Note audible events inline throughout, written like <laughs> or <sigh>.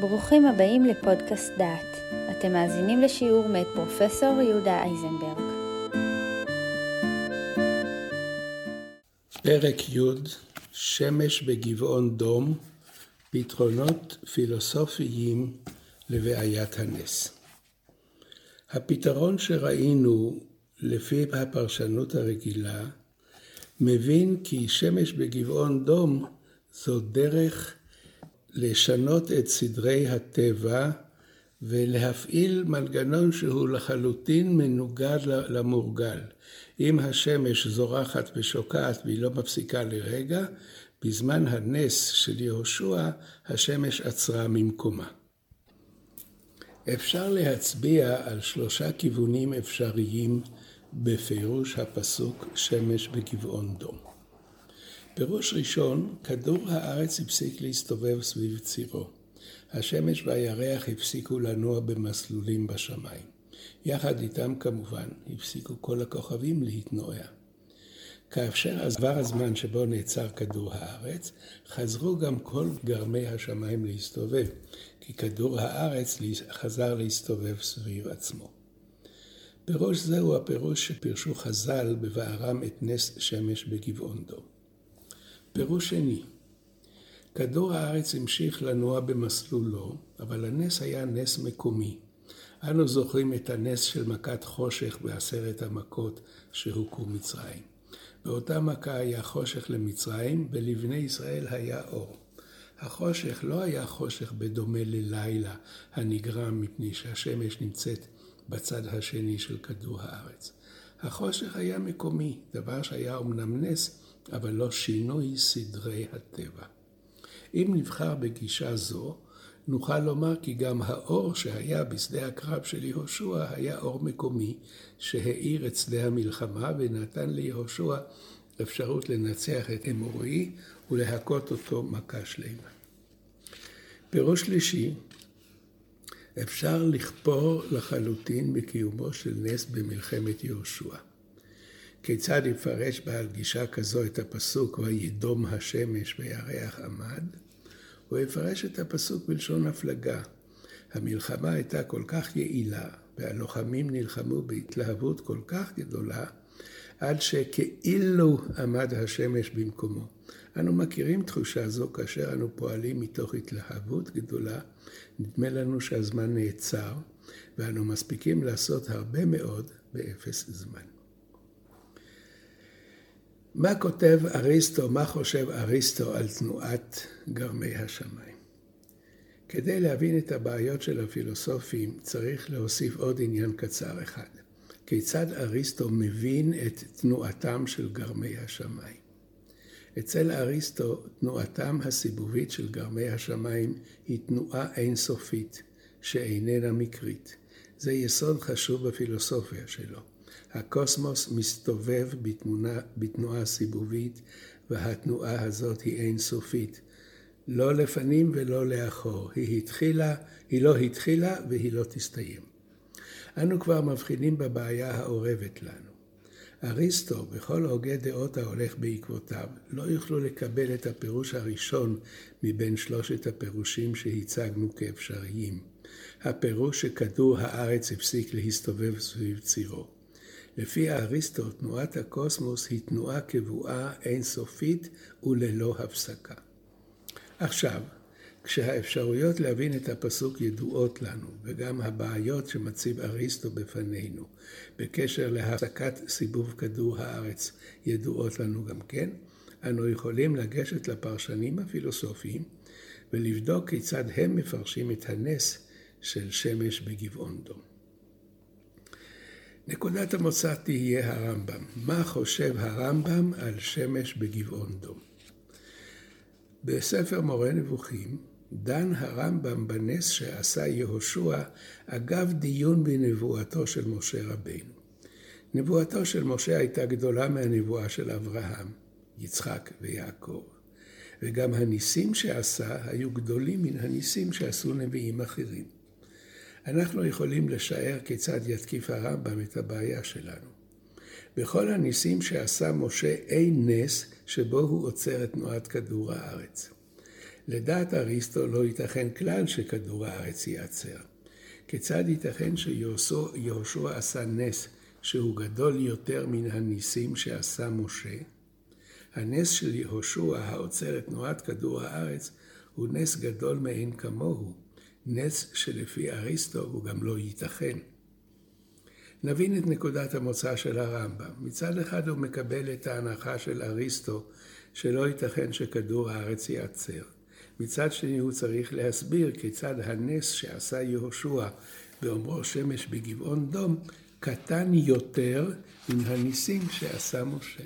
ברוכים הבאים לפודקאסט דעת. אתם מאזינים לשיעור מאת פרופסור יהודה אייזנברג. פרק י' שמש בגבעון דום, פתרונות פילוסופיים לבעיית הנס. הפתרון שראינו לפי הפרשנות הרגילה, מבין כי שמש בגבעון דום זו דרך לשנות את סדרי הטבע ולהפעיל מנגנון שהוא לחלוטין מנוגד למורגל. אם השמש זורחת ושוקעת והיא לא מפסיקה לרגע, בזמן הנס של יהושע השמש עצרה ממקומה. אפשר להצביע על שלושה כיוונים אפשריים בפירוש הפסוק שמש בגבעון דום. פירוש ראשון, כדור הארץ הפסיק להסתובב סביב צירו. השמש והירח הפסיקו לנוע במסלולים בשמיים. יחד איתם כמובן הפסיקו כל הכוכבים להתנועע. כאשר עבר הזמן שבו נעצר כדור הארץ, חזרו גם כל גרמי השמיים להסתובב, כי כדור הארץ חזר להסתובב סביב עצמו. פירוש זהו הפירוש שפירשו חז"ל בבערם את נס שמש בגבעון דום. פירוש שני, כדור הארץ המשיך לנוע במסלולו, אבל הנס היה נס מקומי. אנו זוכרים את הנס של מכת חושך בעשרת המכות שהוכו מצרים. באותה מכה היה חושך למצרים, ולבני ישראל היה אור. החושך לא היה חושך בדומה ללילה הנגרם מפני שהשמש נמצאת בצד השני של כדור הארץ. החושך היה מקומי, דבר שהיה אמנם נס, אבל לא שינוי סדרי הטבע. אם נבחר בגישה זו, נוכל לומר כי גם האור שהיה בשדה הקרב של יהושע היה אור מקומי שהאיר את שדה המלחמה ונתן ליהושע אפשרות לנצח את אמורי ולהכות אותו מכה שלמה. פירוש שלישי, אפשר לכפור לחלוטין בקיומו של נס במלחמת יהושע. כיצד יפרש בעל גישה כזו את הפסוק וידום השמש וירח עמד? הוא יפרש את הפסוק בלשון הפלגה. המלחמה הייתה כל כך יעילה והלוחמים נלחמו בהתלהבות כל כך גדולה עד שכאילו עמד השמש במקומו. אנו מכירים תחושה זו כאשר אנו פועלים מתוך התלהבות גדולה, נדמה לנו שהזמן נעצר ואנו מספיקים לעשות הרבה מאוד באפס זמן. מה כותב אריסטו, מה חושב אריסטו על תנועת גרמי השמיים? כדי להבין את הבעיות של הפילוסופים צריך להוסיף עוד עניין קצר אחד. כיצד אריסטו מבין את תנועתם של גרמי השמיים? אצל אריסטו תנועתם הסיבובית של גרמי השמיים היא תנועה אינסופית שאיננה מקרית. זה יסוד חשוב בפילוסופיה שלו. הקוסמוס מסתובב בתמונה, בתנועה סיבובית, והתנועה הזאת היא אינסופית. לא לפנים ולא לאחור. היא התחילה, היא לא התחילה והיא לא תסתיים. אנו כבר מבחינים בבעיה האורבת לנו. אריסטו וכל הוגי דעות ההולך בעקבותיו לא יוכלו לקבל את הפירוש הראשון מבין שלושת הפירושים שהצגנו כאפשריים. הפירוש שכדור הארץ הפסיק להסתובב סביב צירו. לפי אריסטו, תנועת הקוסמוס היא תנועה קבועה, אינסופית וללא הפסקה. עכשיו, כשהאפשרויות להבין את הפסוק ידועות לנו, וגם הבעיות שמציב אריסטו בפנינו, בקשר להפסקת סיבוב כדור הארץ, ידועות לנו גם כן, אנו יכולים לגשת לפרשנים הפילוסופיים ולבדוק כיצד הם מפרשים את הנס של שמש בגבעון דום. נקודת המוצא תהיה הרמב"ם. מה חושב הרמב"ם על שמש בגבעון דום? בספר מורה נבוכים דן הרמב"ם בנס שעשה יהושע אגב דיון בנבואתו של משה רבינו. נבואתו של משה הייתה גדולה מהנבואה של אברהם, יצחק ויעקב, וגם הניסים שעשה היו גדולים מן הניסים שעשו נביאים אחרים. אנחנו יכולים לשער כיצד יתקיף הרמב"ם את הבעיה שלנו. בכל הניסים שעשה משה אין נס שבו הוא עוצר את תנועת כדור הארץ. לדעת אריסטו לא ייתכן כלל שכדור הארץ ייעצר. כיצד ייתכן שיהושע עשה נס שהוא גדול יותר מן הניסים שעשה משה? הנס של יהושע העוצר את תנועת כדור הארץ הוא נס גדול מאין כמוהו, נס שלפי אריסטו הוא גם לא ייתכן. נבין את נקודת המוצא של הרמב"ם. מצד אחד הוא מקבל את ההנחה של אריסטו שלא ייתכן שכדור הארץ ייעצר. מצד שני הוא צריך להסביר כיצד הנס שעשה יהושע באומרו שמש בגבעון דום קטן יותר מן הניסים שעשה משה.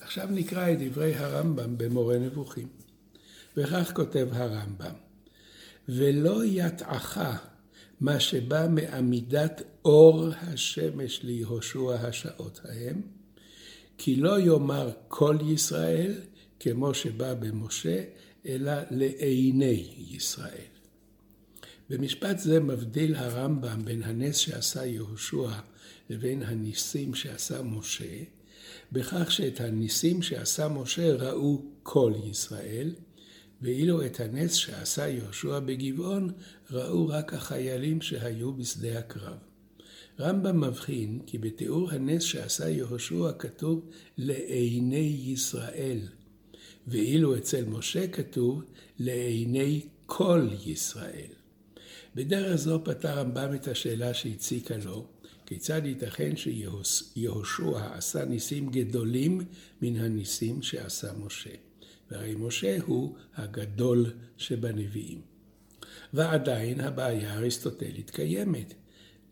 עכשיו נקרא את דברי הרמב"ם במורה נבוכים. וכך כותב הרמב"ם: ולא יטעך מה שבא מעמידת אור השמש ליהושע השעות ההם, כי לא יאמר כל ישראל כמו שבא במשה, אלא לעיני ישראל. במשפט זה מבדיל הרמב"ם בין הנס שעשה יהושע לבין הניסים שעשה משה, בכך שאת הניסים שעשה משה ראו כל ישראל, ואילו את הנס שעשה יהושע בגבעון ראו רק החיילים שהיו בשדה הקרב. רמב"ם מבחין כי בתיאור הנס שעשה יהושע כתוב לעיני ישראל, ואילו אצל משה כתוב לעיני כל ישראל. בדרך זו פתר רמב"ם את השאלה שהציקה לו, כיצד ייתכן שיהושע עשה ניסים גדולים מן הניסים שעשה משה. והרי משה הוא הגדול שבנביאים. ועדיין הבעיה האריסטוטלית קיימת.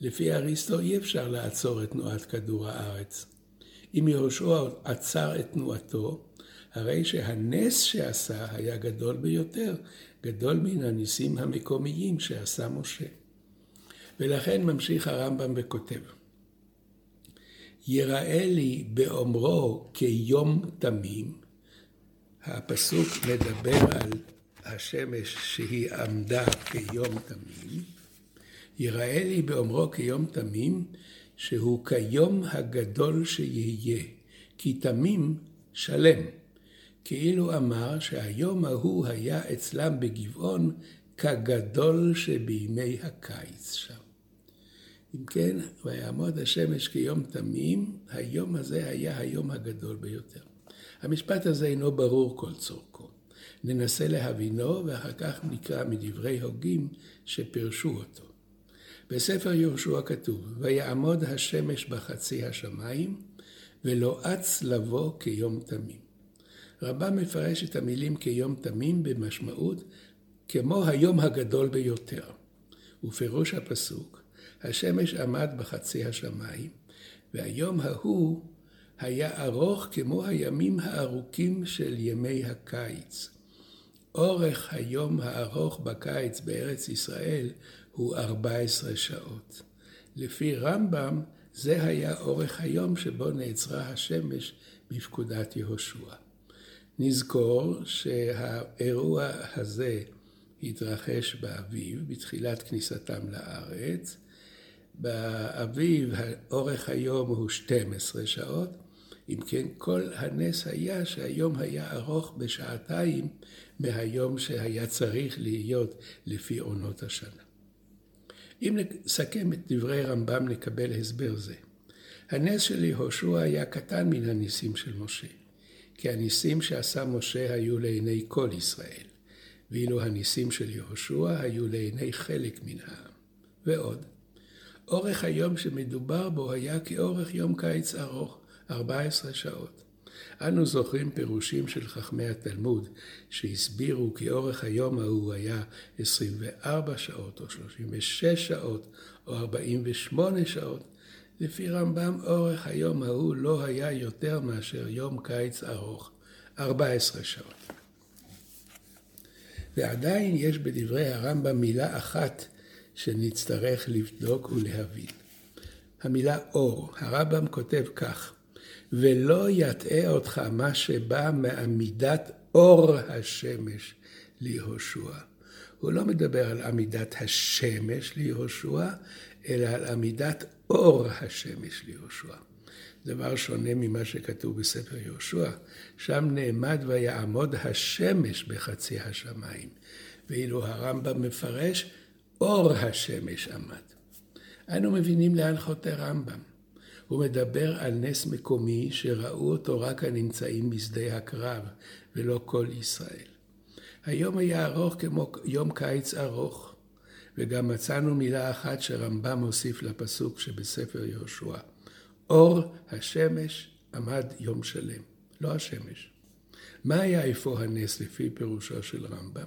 לפי אריסטו אי אפשר לעצור את תנועת כדור הארץ. אם יהושע עצר את תנועתו, הרי שהנס שעשה היה גדול ביותר, גדול מן הניסים המקומיים שעשה משה. ולכן ממשיך הרמב"ם וכותב, יראה לי באומרו כיום תמים, הפסוק מדבר על השמש שהיא עמדה כיום תמים, יראה לי באומרו כיום תמים, שהוא כיום הגדול שיהיה, כי תמים שלם. כאילו אמר שהיום ההוא היה אצלם בגבעון כגדול שבימי הקיץ שם. אם כן, ויעמוד השמש כיום תמים, היום הזה היה היום הגדול ביותר. המשפט הזה אינו ברור כל צורכו. ננסה להבינו ואחר כך נקרא מדברי הוגים שפירשו אותו. בספר יהושע כתוב, ויעמוד השמש בחצי השמיים, ולא אץ לבוא כיום תמים. רבה מפרש את המילים כיום תמים במשמעות כמו היום הגדול ביותר. ופירוש הפסוק, השמש עמד בחצי השמיים, והיום ההוא היה ארוך כמו הימים הארוכים של ימי הקיץ. אורך היום הארוך בקיץ בארץ ישראל הוא 14 שעות. לפי רמב"ם, זה היה אורך היום שבו נעצרה השמש בפקודת יהושע. נזכור שהאירוע הזה התרחש באביב, בתחילת כניסתם לארץ. באביב אורך היום הוא 12 שעות, אם כן כל הנס היה שהיום היה ארוך בשעתיים מהיום שהיה צריך להיות לפי עונות השנה. אם נסכם את דברי רמב"ם נקבל הסבר זה. הנס של יהושע היה קטן מן הניסים של משה. כי הניסים שעשה משה היו לעיני כל ישראל, ואילו הניסים של יהושע היו לעיני חלק מן העם. ועוד, אורך היום שמדובר בו היה כאורך יום קיץ ארוך, 14 שעות. אנו זוכרים פירושים של חכמי התלמוד שהסבירו כי אורך היום ההוא היה 24 שעות או 36 שעות או 48 שעות, לפי רמב"ם אורך היום ההוא לא היה יותר מאשר יום קיץ ארוך, 14 שעות. ועדיין יש בדברי הרמב"ם מילה אחת שנצטרך לבדוק ולהבין. המילה אור. הרמב"ם כותב כך: ולא יטעה אותך מה שבא מעמידת אור השמש ליהושע. הוא לא מדבר על עמידת השמש ליהושע, אלא על עמידת אור השמש ליהושע. דבר שונה ממה שכתוב בספר יהושע. שם נעמד ויעמוד השמש בחצי השמיים, ואילו הרמב"ם מפרש אור השמש עמד. אנו מבינים לאן חוטא רמב"ם. הוא מדבר על נס מקומי שראו אותו רק הנמצאים בשדה הקרב, ולא כל ישראל. היום היה ארוך כמו יום קיץ ארוך, וגם מצאנו מילה אחת שרמב"ם הוסיף לפסוק שבספר יהושע. אור השמש עמד יום שלם, לא השמש. מה היה אפוא הנס לפי פירושו של רמב"ם?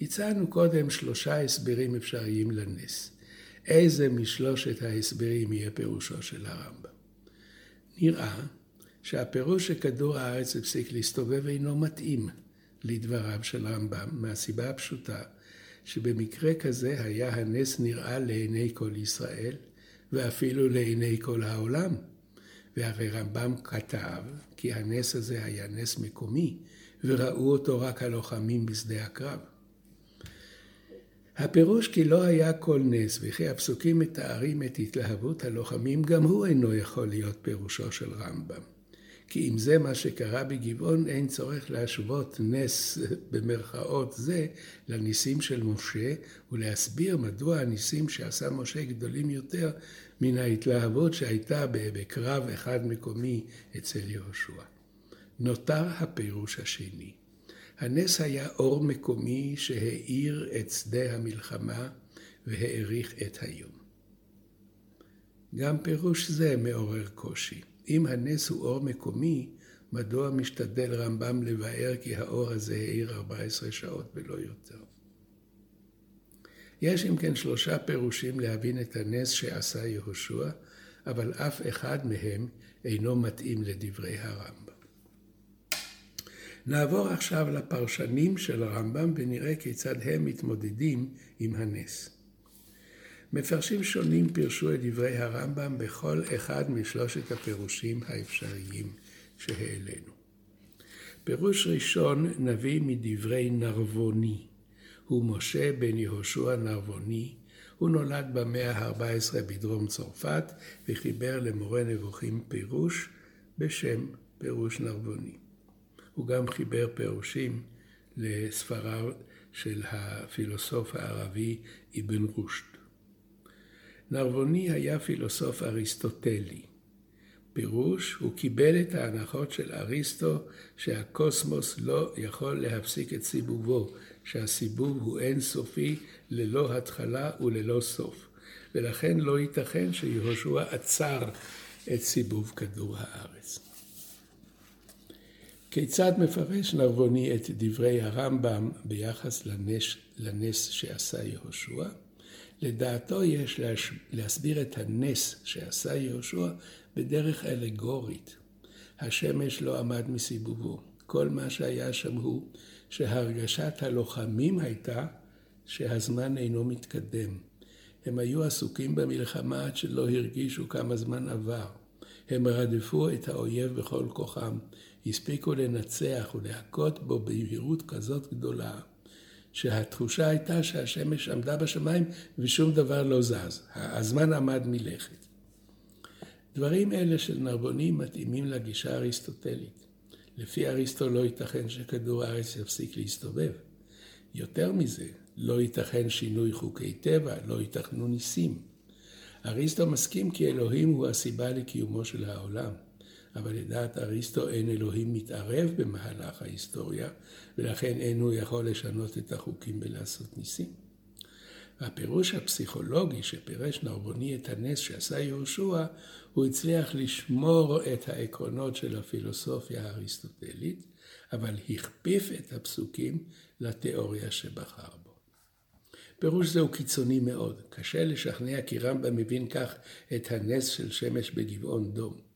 הצענו קודם שלושה הסברים אפשריים לנס. איזה משלושת ההסברים יהיה פירושו של הרמב"ם? נראה שהפירוש שכדור הארץ הפסיק להסתובב אינו מתאים לדבריו של רמב"ם, מהסיבה הפשוטה שבמקרה כזה היה הנס נראה לעיני כל ישראל, ואפילו לעיני כל העולם. והרי רמב"ם כתב כי הנס הזה היה נס מקומי, וראו אותו רק הלוחמים בשדה הקרב. הפירוש כי לא היה כל נס, וכי הפסוקים מתארים את התלהבות הלוחמים, גם הוא אינו יכול להיות פירושו של רמב"ם. כי אם זה מה שקרה בגבעון, אין צורך להשוות נס <laughs> במרכאות זה לניסים של משה, ולהסביר מדוע הניסים שעשה משה גדולים יותר מן ההתלהבות שהייתה בקרב אחד מקומי אצל יהושע. נותר הפירוש השני. הנס היה אור מקומי שהאיר את שדה המלחמה והאריך את היום. גם פירוש זה מעורר קושי. אם הנס הוא אור מקומי, מדוע משתדל רמב"ם לבאר כי האור הזה האיר 14 שעות ולא יותר? יש אם כן שלושה פירושים להבין את הנס שעשה יהושע, אבל אף אחד מהם אינו מתאים לדברי הרמב"ם. נעבור עכשיו לפרשנים של הרמב"ם ונראה כיצד הם מתמודדים עם הנס. מפרשים שונים פירשו את דברי הרמב"ם בכל אחד משלושת הפירושים האפשריים שהעלינו. פירוש ראשון נביא מדברי נרבוני. הוא משה בן יהושע נרבוני. הוא נולד במאה ה-14 בדרום צרפת וחיבר למורה נבוכים פירוש בשם פירוש נרבוני. הוא גם חיבר פירושים לספריו של הפילוסוף הערבי אבן רושט. נרבוני היה פילוסוף אריסטוטלי. פירוש, הוא קיבל את ההנחות של אריסטו שהקוסמוס לא יכול להפסיק את סיבובו, שהסיבוב הוא אינסופי ללא התחלה וללא סוף, ולכן לא ייתכן שיהושע עצר את סיבוב כדור הארץ. כיצד מפרש נרבוני את דברי הרמב"ם ביחס לנס, לנס שעשה יהושע? לדעתו יש להסביר את הנס שעשה יהושע בדרך אלגורית. השמש לא עמד מסיבובו. כל מה שהיה שם הוא שהרגשת הלוחמים הייתה שהזמן אינו מתקדם. הם היו עסוקים במלחמה עד שלא הרגישו כמה זמן עבר. הם רדפו את האויב בכל כוחם, הספיקו לנצח ולהכות בו במהירות כזאת גדולה, שהתחושה הייתה שהשמש עמדה בשמיים ושום דבר לא זז. הזמן עמד מלכת. דברים אלה של נרבונים מתאימים לגישה האריסטוטלית. לפי אריסטו לא ייתכן שכדור הארץ יפסיק להסתובב. יותר מזה, לא ייתכן שינוי חוקי טבע, לא ייתכנו ניסים. אריסטו מסכים כי אלוהים הוא הסיבה לקיומו של העולם. אבל לדעת אריסטו אין אלוהים מתערב במהלך ההיסטוריה, ולכן אין הוא יכול לשנות את החוקים ולעשות ניסים. והפירוש הפסיכולוגי שפירש נרבוני את הנס שעשה יהושע, הוא הצליח לשמור את העקרונות של הפילוסופיה האריסטוטלית, אבל הכפיף את הפסוקים לתיאוריה שבחר בו. פירוש זה הוא קיצוני מאוד. קשה לשכנע כי רמב"ם מבין כך את הנס של שמש בגבעון דום.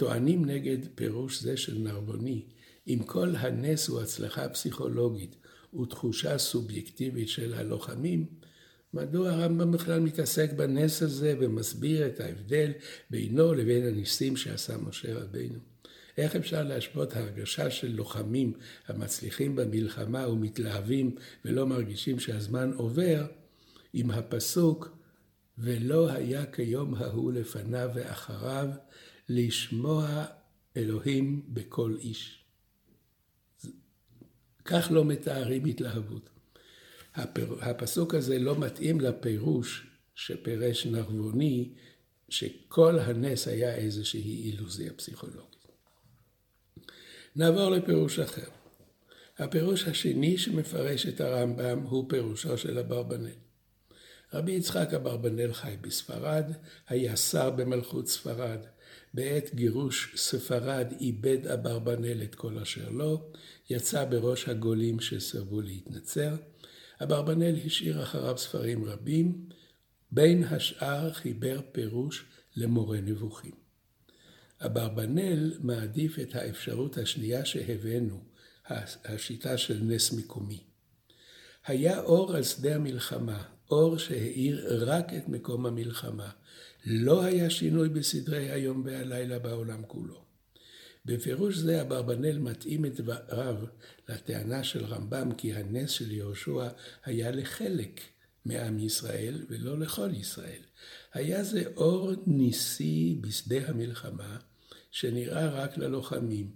טוענים נגד פירוש זה של נרבוני, אם כל הנס הוא הצלחה פסיכולוגית ותחושה סובייקטיבית של הלוחמים, מדוע הרמב"ם בכלל מתעסק בנס הזה ומסביר את ההבדל בינו לבין הניסים שעשה משה רבינו? איך אפשר להשוות הרגשה של לוחמים המצליחים במלחמה ומתלהבים ולא מרגישים שהזמן עובר עם הפסוק ולא היה כיום ההוא לפניו ואחריו לשמוע אלוהים בכל איש. כך לא מתארים התלהבות. הפסוק הזה לא מתאים לפירוש שפירש נרבוני, שכל הנס היה איזושהי אילוזיה פסיכולוגית. נעבור לפירוש אחר. הפירוש השני שמפרש את הרמב"ם הוא פירושו של אברבנאל. רבי יצחק אברבנאל חי בספרד, היה שר במלכות ספרד. בעת גירוש ספרד איבד אברבנאל את כל אשר לו, יצא בראש הגולים שסירבו להתנצר. אברבנאל השאיר אחריו ספרים רבים, בין השאר חיבר פירוש למורה נבוכים. אברבנאל מעדיף את האפשרות השנייה שהבאנו, השיטה של נס מקומי. היה אור על שדה המלחמה, אור שהאיר רק את מקום המלחמה. לא היה שינוי בסדרי היום והלילה בעולם כולו. בפירוש זה אברבנאל מתאים את דבריו לטענה של רמב"ם כי הנס של יהושע היה לחלק מעם ישראל ולא לכל ישראל. היה זה אור ניסי בשדה המלחמה שנראה רק ללוחמים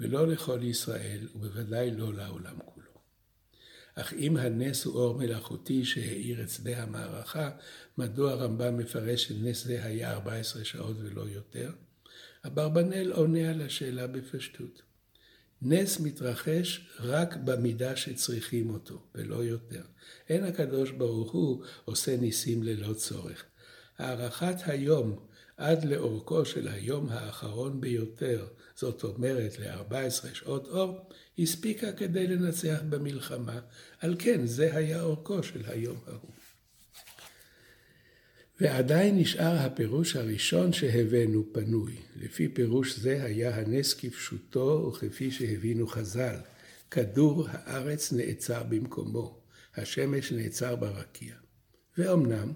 ולא לכל ישראל ובוודאי לא לעולם כולו. אך אם הנס הוא אור מלאכותי שהאיר את שדה המערכה, מדוע הרמב"ם מפרש שנס זה היה 14 שעות ולא יותר? אברבנאל עונה על השאלה בפשטות. נס מתרחש רק במידה שצריכים אותו, ולא יותר. אין הקדוש ברוך הוא עושה ניסים ללא צורך. הארכת היום עד לאורכו של היום האחרון ביותר, זאת אומרת ל-14 שעות אור, הספיקה כדי לנצח במלחמה. על כן, זה היה אורכו של היום ההוא. ועדיין נשאר הפירוש הראשון שהבאנו פנוי. לפי פירוש זה היה הנס כפשוטו וכפי שהבינו חז"ל. כדור הארץ נעצר במקומו, השמש נעצר ברקיע. ואומנם,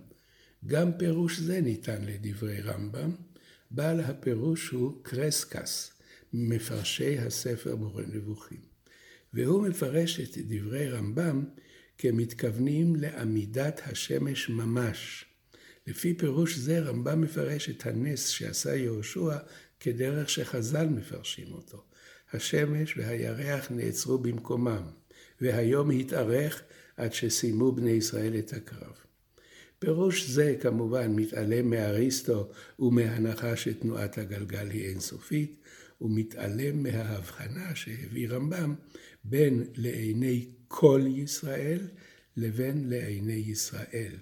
גם פירוש זה ניתן לדברי רמב"ם, בעל הפירוש הוא קרסקס, מפרשי הספר מורה נבוכים. והוא מפרש את דברי רמב"ם כמתכוונים לעמידת השמש ממש. לפי פירוש זה רמב"ם מפרש את הנס שעשה יהושע כדרך שחז"ל מפרשים אותו. השמש והירח נעצרו במקומם, והיום התארך עד שסיימו בני ישראל את הקרב. פירוש זה כמובן מתעלם מאריסטו ומההנחה שתנועת הגלגל היא אינסופית, ומתעלם מההבחנה שהביא רמב"ם בין לעיני כל ישראל לבין לעיני ישראל.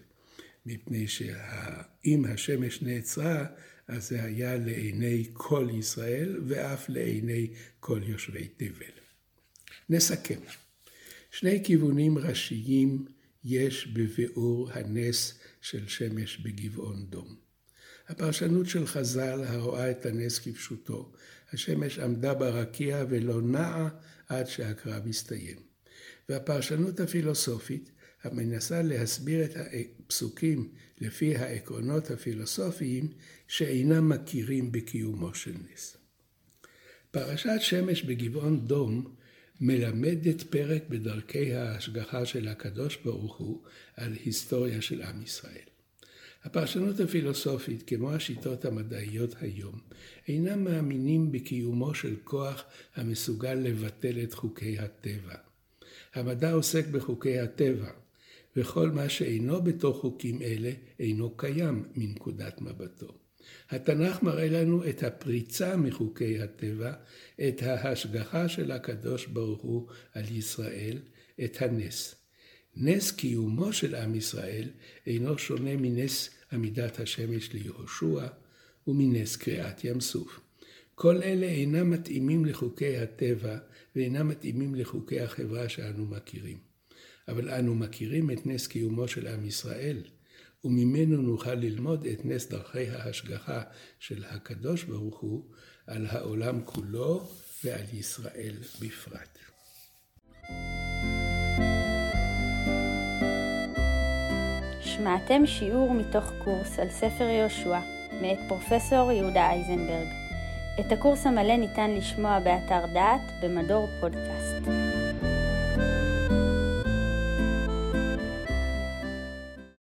מפני שאם השמש נעצרה, אז זה היה לעיני כל ישראל ואף לעיני כל יושבי תבל. נסכם. שני כיוונים ראשיים יש בביאור הנס של שמש בגבעון דום. הפרשנות של חז"ל הרואה את הנס כפשוטו. השמש עמדה ברקיע ולא נעה עד שהקרב הסתיים. והפרשנות הפילוסופית המנסה להסביר את הפסוקים לפי העקרונות הפילוסופיים שאינם מכירים בקיומו של נס. פרשת שמש בגבעון דום מלמדת פרק בדרכי ההשגחה של הקדוש ברוך הוא על היסטוריה של עם ישראל. הפרשנות הפילוסופית, כמו השיטות המדעיות היום, אינם מאמינים בקיומו של כוח המסוגל לבטל את חוקי הטבע. המדע עוסק בחוקי הטבע, וכל מה שאינו בתוך חוקים אלה אינו קיים מנקודת מבטו. התנ"ך מראה לנו את הפריצה מחוקי הטבע, את ההשגחה של הקדוש ברוך הוא על ישראל, את הנס. נס קיומו של עם ישראל אינו שונה מנס עמידת השמש ליהושע ומנס קריעת ים סוף. כל אלה אינם מתאימים לחוקי הטבע ואינם מתאימים לחוקי החברה שאנו מכירים. אבל אנו מכירים את נס קיומו של עם ישראל, וממנו נוכל ללמוד את נס דרכי ההשגחה של הקדוש ברוך הוא על העולם כולו ועל ישראל בפרט. שמעתם שיעור מתוך קורס על ספר יהושע, מאת פרופסור יהודה אייזנברג. את הקורס המלא ניתן לשמוע באתר דעת במדור פודקאסט.